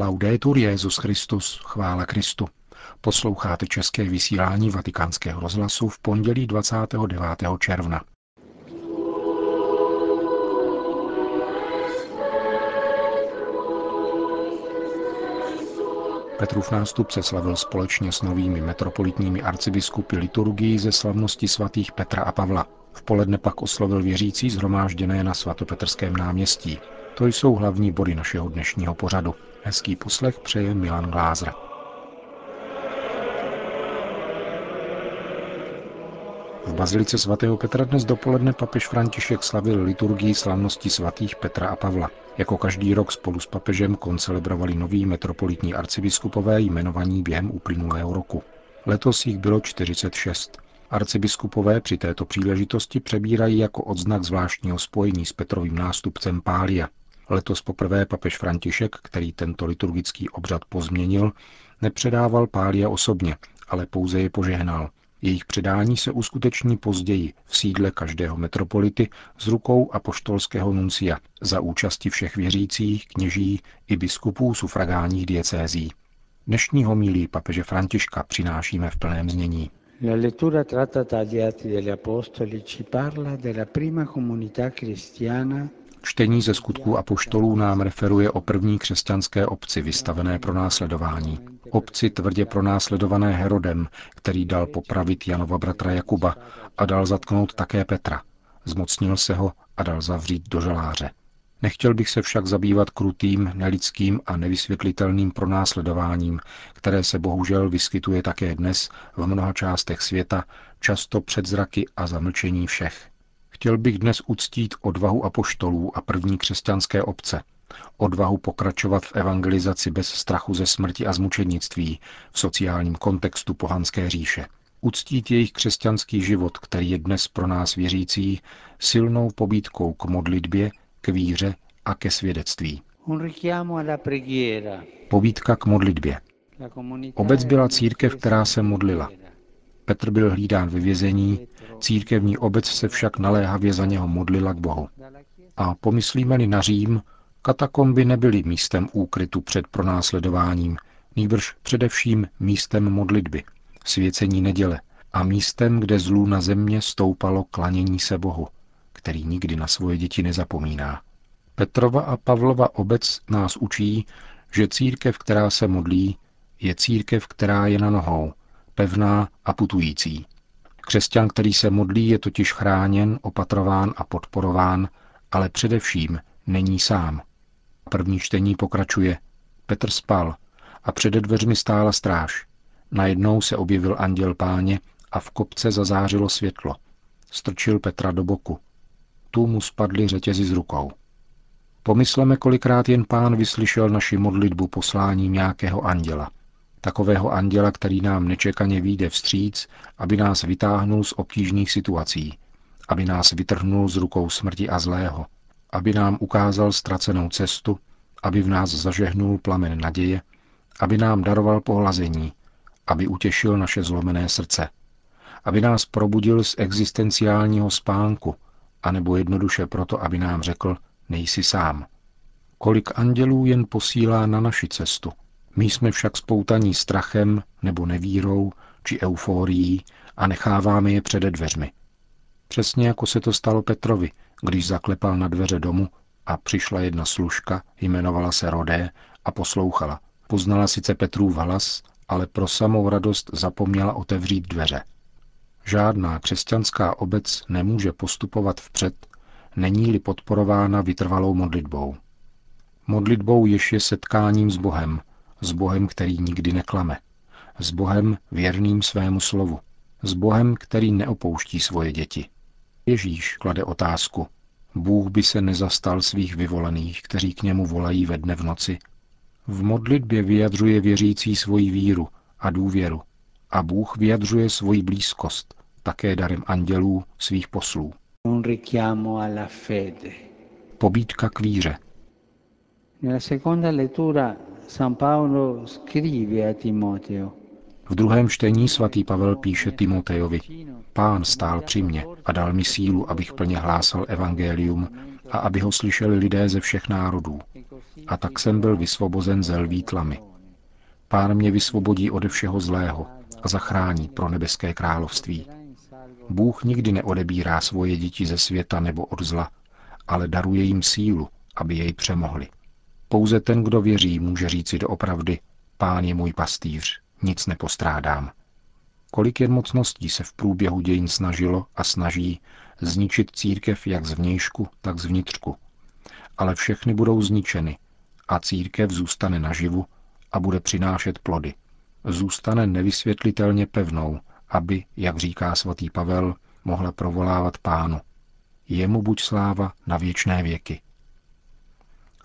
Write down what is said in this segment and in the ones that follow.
Laudetur Jezus Christus, chvála Kristu. Posloucháte české vysílání Vatikánského rozhlasu v pondělí 29. června. Petrův nástup se slavil společně s novými metropolitními arcibiskupy liturgii ze slavnosti svatých Petra a Pavla. V poledne pak oslovil věřící zhromážděné na svatopetrském náměstí. To jsou hlavní body našeho dnešního pořadu. Hezký poslech přeje Milan Glázer. V bazilice svatého Petra dnes dopoledne papež František slavil liturgii slavnosti svatých Petra a Pavla. Jako každý rok spolu s papežem koncelebrovali noví metropolitní arcibiskupové jmenovaní během uplynulého roku. Letos jich bylo 46. Arcibiskupové při této příležitosti přebírají jako odznak zvláštního spojení s Petrovým nástupcem Pália. Letos poprvé papež František, který tento liturgický obřad pozměnil, nepředával Pália osobně, ale pouze je požehnal. Jejich předání se uskuteční později v sídle každého metropolity z rukou apoštolského nuncia za účasti všech věřících, kněží i biskupů sufragánních diecézí. Dnešní homilí papeže Františka přinášíme v plném znění. La degli Apostoli ci parla della prima comunità cristiana Čtení ze skutků apoštolů nám referuje o první křesťanské obci vystavené pro následování. Obci tvrdě pronásledované Herodem, který dal popravit Janova bratra Jakuba a dal zatknout také Petra. Zmocnil se ho a dal zavřít do žaláře. Nechtěl bych se však zabývat krutým, nelidským a nevysvětlitelným pronásledováním, které se bohužel vyskytuje také dnes v mnoha částech světa, často před zraky a zamlčení všech. Chtěl bych dnes uctít odvahu apoštolů a první křesťanské obce, odvahu pokračovat v evangelizaci bez strachu ze smrti a zmučenictví v sociálním kontextu pohanské říše. Uctít jejich křesťanský život, který je dnes pro nás věřící, silnou pobídkou k modlitbě, k víře a ke svědectví. Pobídka k modlitbě. Obec byla církev, která se modlila. Petr byl hlídán ve vězení, církevní obec se však naléhavě za něho modlila k Bohu. A pomyslíme-li na Řím, katakomby nebyly místem úkrytu před pronásledováním, nýbrž především místem modlitby, svěcení neděle a místem, kde zlů na země stoupalo klanění se Bohu, který nikdy na svoje děti nezapomíná. Petrova a Pavlova obec nás učí, že církev, která se modlí, je církev, která je na nohou, pevná a putující. Křesťan, který se modlí, je totiž chráněn, opatrován a podporován, ale především není sám. První čtení pokračuje. Petr spal a před dveřmi stála stráž. Najednou se objevil anděl páně a v kopce zazářilo světlo. Strčil Petra do boku. Tu mu spadly řetězy z rukou. Pomysleme, kolikrát jen pán vyslyšel naši modlitbu posláním nějakého anděla. Takového anděla, který nám nečekaně vyjde vstříc, aby nás vytáhnul z obtížných situací, aby nás vytrhnul z rukou smrti a zlého, aby nám ukázal ztracenou cestu, aby v nás zažehnul plamen naděje, aby nám daroval pohlazení, aby utěšil naše zlomené srdce, aby nás probudil z existenciálního spánku, anebo jednoduše proto, aby nám řekl, nejsi sám. Kolik andělů jen posílá na naši cestu – my jsme však spoutaní strachem nebo nevírou či euforií a necháváme je přede dveřmi. Přesně jako se to stalo Petrovi, když zaklepal na dveře domu a přišla jedna služka, jmenovala se Rodé a poslouchala. Poznala sice Petrův hlas, ale pro samou radost zapomněla otevřít dveře. Žádná křesťanská obec nemůže postupovat vpřed, není-li podporována vytrvalou modlitbou. Modlitbou jež je setkáním s Bohem, s Bohem, který nikdy neklame, s Bohem věrným svému slovu, s Bohem, který neopouští svoje děti. Ježíš klade otázku. Bůh by se nezastal svých vyvolených, kteří k němu volají ve dne v noci. V modlitbě vyjadřuje věřící svoji víru a důvěru a Bůh vyjadřuje svoji blízkost také darem andělů svých poslů. Pobídka k víře. Nella seconda lettura v druhém čtení svatý Pavel píše Timotejovi, Pán stál při mně a dal mi sílu, abych plně hlásal evangelium a aby ho slyšeli lidé ze všech národů. A tak jsem byl vysvobozen ze lví tlamy. Pán mě vysvobodí ode všeho zlého a zachrání pro nebeské království. Bůh nikdy neodebírá svoje děti ze světa nebo od zla, ale daruje jim sílu, aby jej přemohli. Pouze ten, kdo věří, může říci doopravdy, pán je můj pastýř, nic nepostrádám. Kolik jen mocností se v průběhu dějin snažilo a snaží zničit církev jak zvnějšku, tak zvnitřku. Ale všechny budou zničeny a církev zůstane naživu a bude přinášet plody. Zůstane nevysvětlitelně pevnou, aby, jak říká svatý Pavel, mohla provolávat pánu. Jemu buď sláva na věčné věky.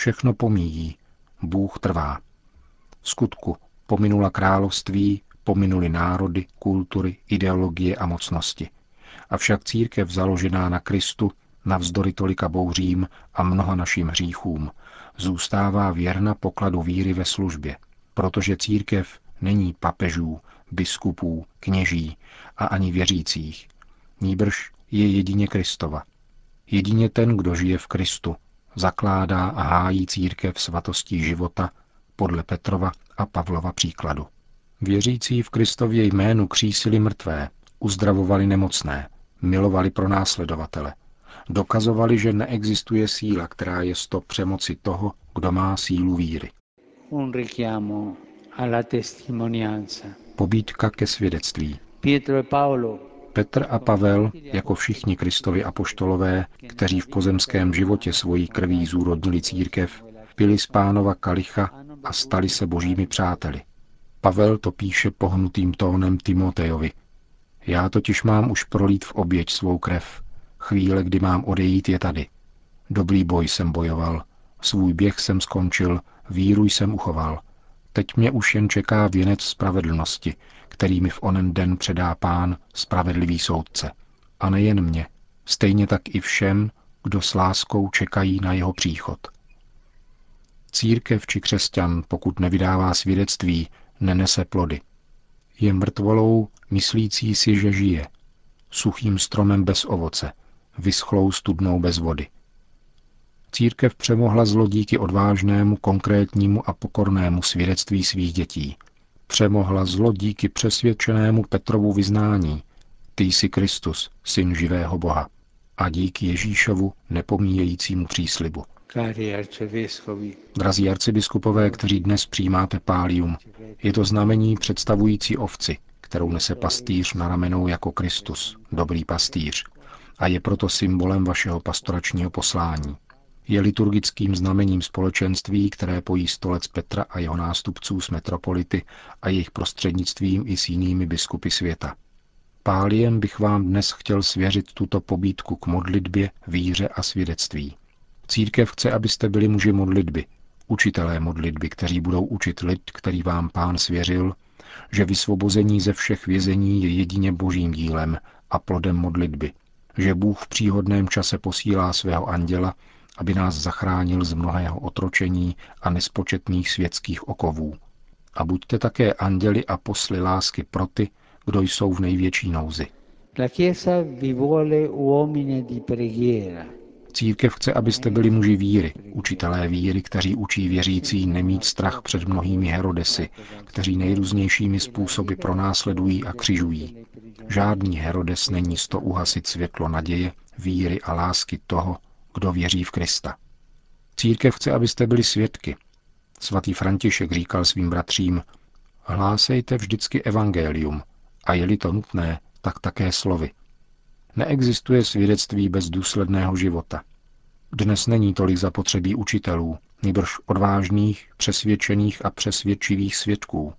Všechno pomíjí, Bůh trvá. Skutku, pominula království, pominuli národy, kultury, ideologie a mocnosti. Avšak církev založená na Kristu, navzdory tolika bouřím a mnoha našim hříchům, zůstává věrna pokladu víry ve službě, protože církev není papežů, biskupů, kněží a ani věřících. Níbrž je jedině Kristova. Jedině ten, kdo žije v Kristu, zakládá a hájí církev svatostí života podle Petrova a Pavlova příkladu. Věřící v Kristově jménu křísili mrtvé, uzdravovali nemocné, milovali pro následovatele. Dokazovali, že neexistuje síla, která je stop přemoci toho, kdo má sílu víry. Un richiamo alla testimonianza. Pobídka ke svědectví. Pietro e Paolo Petr a Pavel, jako všichni Kristovi apoštolové, kteří v pozemském životě svojí krví zúrodnili církev, pili z pánova kalicha a stali se božími přáteli. Pavel to píše pohnutým tónem Timotejovi. Já totiž mám už prolít v oběť svou krev. Chvíle, kdy mám odejít, je tady. Dobrý boj jsem bojoval. Svůj běh jsem skončil, víru jsem uchoval. Teď mě už jen čeká věnec spravedlnosti, který mi v onen den předá pán, spravedlivý soudce. A nejen mě, stejně tak i všem, kdo s láskou čekají na jeho příchod. Církev či křesťan, pokud nevydává svědectví, nenese plody. Je mrtvolou, myslící si, že žije, suchým stromem bez ovoce, vyschlou studnou bez vody. Církev přemohla zlo díky odvážnému, konkrétnímu a pokornému svědectví svých dětí. Přemohla zlo díky přesvědčenému Petrovu vyznání. Ty jsi Kristus, syn živého Boha. A díky Ježíšovu nepomíjejícímu příslibu. Drazí arcibiskupové, kteří dnes přijímáte pálium, je to znamení představující ovci, kterou nese pastýř na ramenou jako Kristus, dobrý pastýř, a je proto symbolem vašeho pastoračního poslání. Je liturgickým znamením společenství, které pojí stolec Petra a jeho nástupců s metropolity a jejich prostřednictvím i s jinými biskupy světa. Páliem bych vám dnes chtěl svěřit tuto pobídku k modlitbě, víře a svědectví. Církev chce, abyste byli muži modlitby, učitelé modlitby, kteří budou učit lid, který vám pán svěřil, že vysvobození ze všech vězení je jedině božím dílem a plodem modlitby, že Bůh v příhodném čase posílá svého anděla, aby nás zachránil z mnohého otročení a nespočetných světských okovů. A buďte také anděli a posly lásky pro ty, kdo jsou v největší nouzi. Církev chce, abyste byli muži víry, učitelé víry, kteří učí věřící nemít strach před mnohými Herodesy, kteří nejrůznějšími způsoby pronásledují a křižují. Žádný Herodes není sto uhasit světlo naděje, víry a lásky toho, kdo věří v Krista. Církev chce, abyste byli svědky. Svatý František říkal svým bratřím, hlásejte vždycky evangelium a je-li to nutné, tak také slovy. Neexistuje svědectví bez důsledného života. Dnes není tolik zapotřebí učitelů, nýbrž odvážných, přesvědčených a přesvědčivých svědků.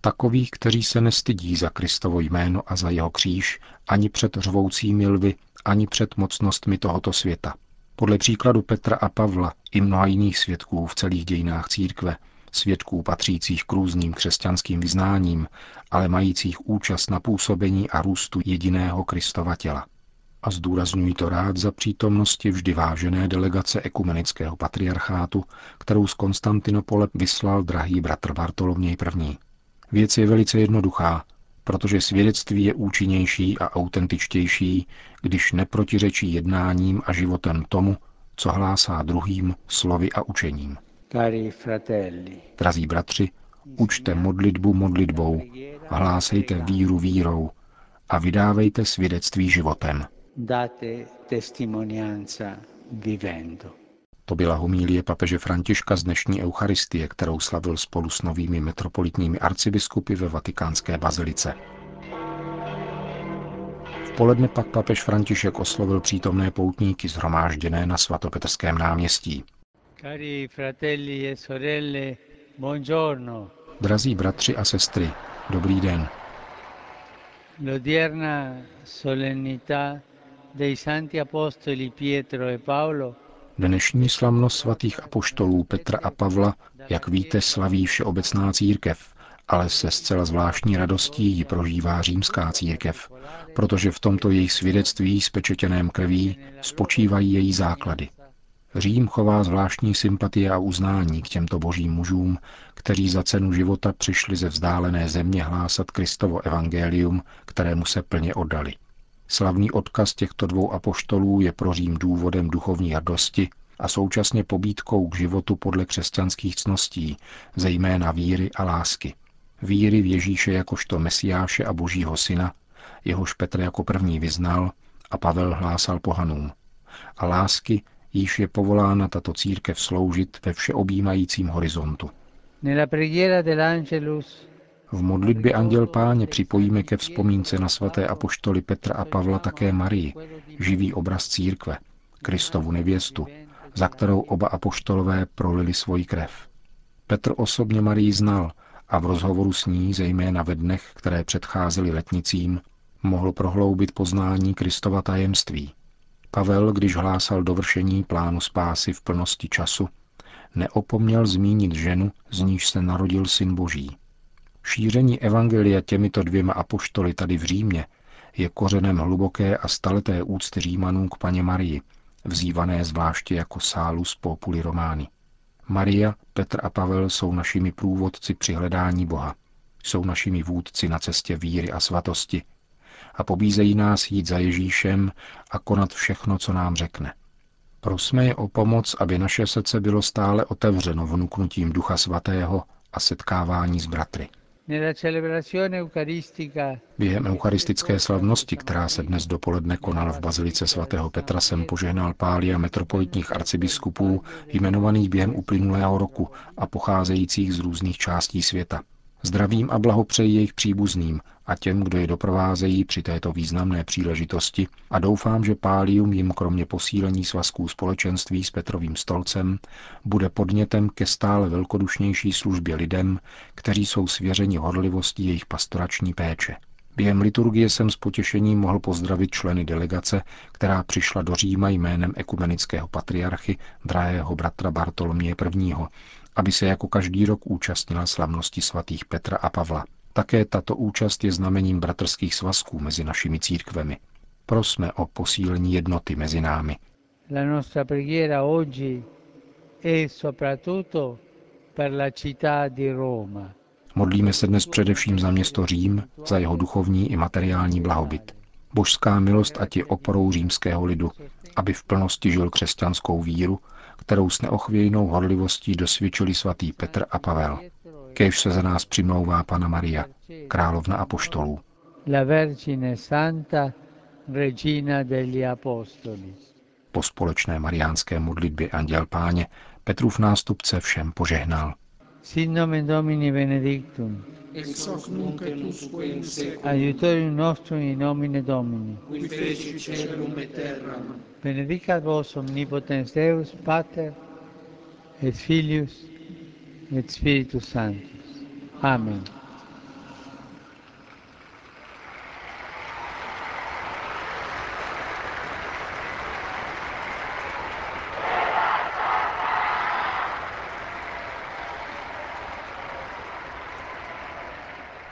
Takových, kteří se nestydí za Kristovo jméno a za jeho kříž, ani před řvoucími lvy, ani před mocnostmi tohoto světa. Podle příkladu Petra a Pavla i mnoha jiných svědků v celých dějinách církve, svědků patřících k různým křesťanským vyznáním, ale majících účast na působení a růstu jediného Kristova těla. A zdůrazňují to rád za přítomnosti vždy vážené delegace ekumenického patriarchátu, kterou z Konstantinopole vyslal drahý bratr Bartoloměj I. Věc je velice jednoduchá, protože svědectví je účinnější a autentičtější, když neprotiřečí jednáním a životem tomu, co hlásá druhým slovy a učením. Drazí bratři, učte modlitbu modlitbou, hlásejte víru vírou a vydávejte svědectví životem. To byla homílie papeže Františka z dnešní Eucharistie, kterou slavil spolu s novými metropolitními arcibiskupy ve vatikánské bazilice. V poledne pak papež František oslovil přítomné poutníky zhromážděné na svatopetrském náměstí. Cari fratelli e sorelle, buongiorno. Drazí bratři a sestry, dobrý den. L'odierna solennità dei santi apostoli Pietro e Paolo Dnešní slavnost svatých apoštolů Petra a Pavla, jak víte, slaví všeobecná církev, ale se zcela zvláštní radostí ji prožívá římská církev, protože v tomto jejich svědectví spečetěném krví spočívají její základy. Řím chová zvláštní sympatie a uznání k těmto božím mužům, kteří za cenu života přišli ze vzdálené země hlásat Kristovo evangelium, kterému se plně oddali. Slavný odkaz těchto dvou apoštolů je pro Řím důvodem duchovní radosti a současně pobídkou k životu podle křesťanských cností, zejména víry a lásky. Víry v Ježíše jakožto Mesiáše a Božího syna, jehož Petr jako první vyznal a Pavel hlásal pohanům. A lásky, již je povolána tato církev sloužit ve všeobjímajícím horizontu. V modlitbě Anděl Páně připojíme ke vzpomínce na svaté apoštoly Petra a Pavla také Marii, živý obraz církve, Kristovu nevěstu, za kterou oba apoštolové prolili svoji krev. Petr osobně Marii znal a v rozhovoru s ní, zejména ve dnech, které předcházely letnicím, mohl prohloubit poznání Kristova tajemství. Pavel, když hlásal dovršení plánu spásy v plnosti času, neopomněl zmínit ženu, z níž se narodil syn Boží. Šíření evangelia těmito dvěma apoštoly tady v Římě je kořenem hluboké a staleté úcty Římanů k paně Marii, vzývané zvláště jako Salus populi Romány. Maria, Petr a Pavel jsou našimi průvodci při hledání Boha. Jsou našimi vůdci na cestě víry a svatosti a pobízejí nás jít za Ježíšem a konat všechno, co nám řekne. Prosme je o pomoc, aby naše srdce bylo stále otevřeno vnuknutím Ducha Svatého a setkávání s bratry. Během eucharistické slavnosti, která se dnes dopoledne konala v Bazilice svatého Petra, jsem požehnal pália metropolitních arcibiskupů jmenovaných během uplynulého roku a pocházejících z různých částí světa. Zdravím a blahopřeji jejich příbuzným a těm, kdo je doprovázejí při této významné příležitosti a doufám, že Pálium jim kromě posílení svazků společenství s Petrovým stolcem bude podnětem ke stále velkodušnější službě lidem, kteří jsou svěřeni horlivostí jejich pastorační péče. Během liturgie jsem s potěšením mohl pozdravit členy delegace, která přišla do Říma jménem ekumenického patriarchy drahého bratra Bartoloměje I., aby se jako každý rok účastnila slavnosti svatých Petra a Pavla. Také tato účast je znamením bratrských svazků mezi našimi církvemi. Prosme o posílení jednoty mezi námi. La nostra preghiera oggi è soprattutto per la città di Roma. Modlíme se dnes především za město Řím, za jeho duchovní i materiální blahobyt. Božská milost ať je oporou římského lidu, aby v plnosti žil křesťanskou víru kterou s neochvějnou horlivostí dosvědčili svatý Petr a Pavel. Kéž se za nás přimlouvá Pana Maria, královna apoštolů. La Vergine Santa, Regina degli Apostoli. Po společné mariánské modlitbě Anděl Páně Petrův nástupce všem požehnal. Sin nomen Domini benedictum. Ex hoc nunc et usque in seculum. Aiutorium nostrum in nomine Domini. Qui feci celum et terram. Benedicat vos omnipotens Deus, Pater et Filius et Spiritus Sanctus. Amen.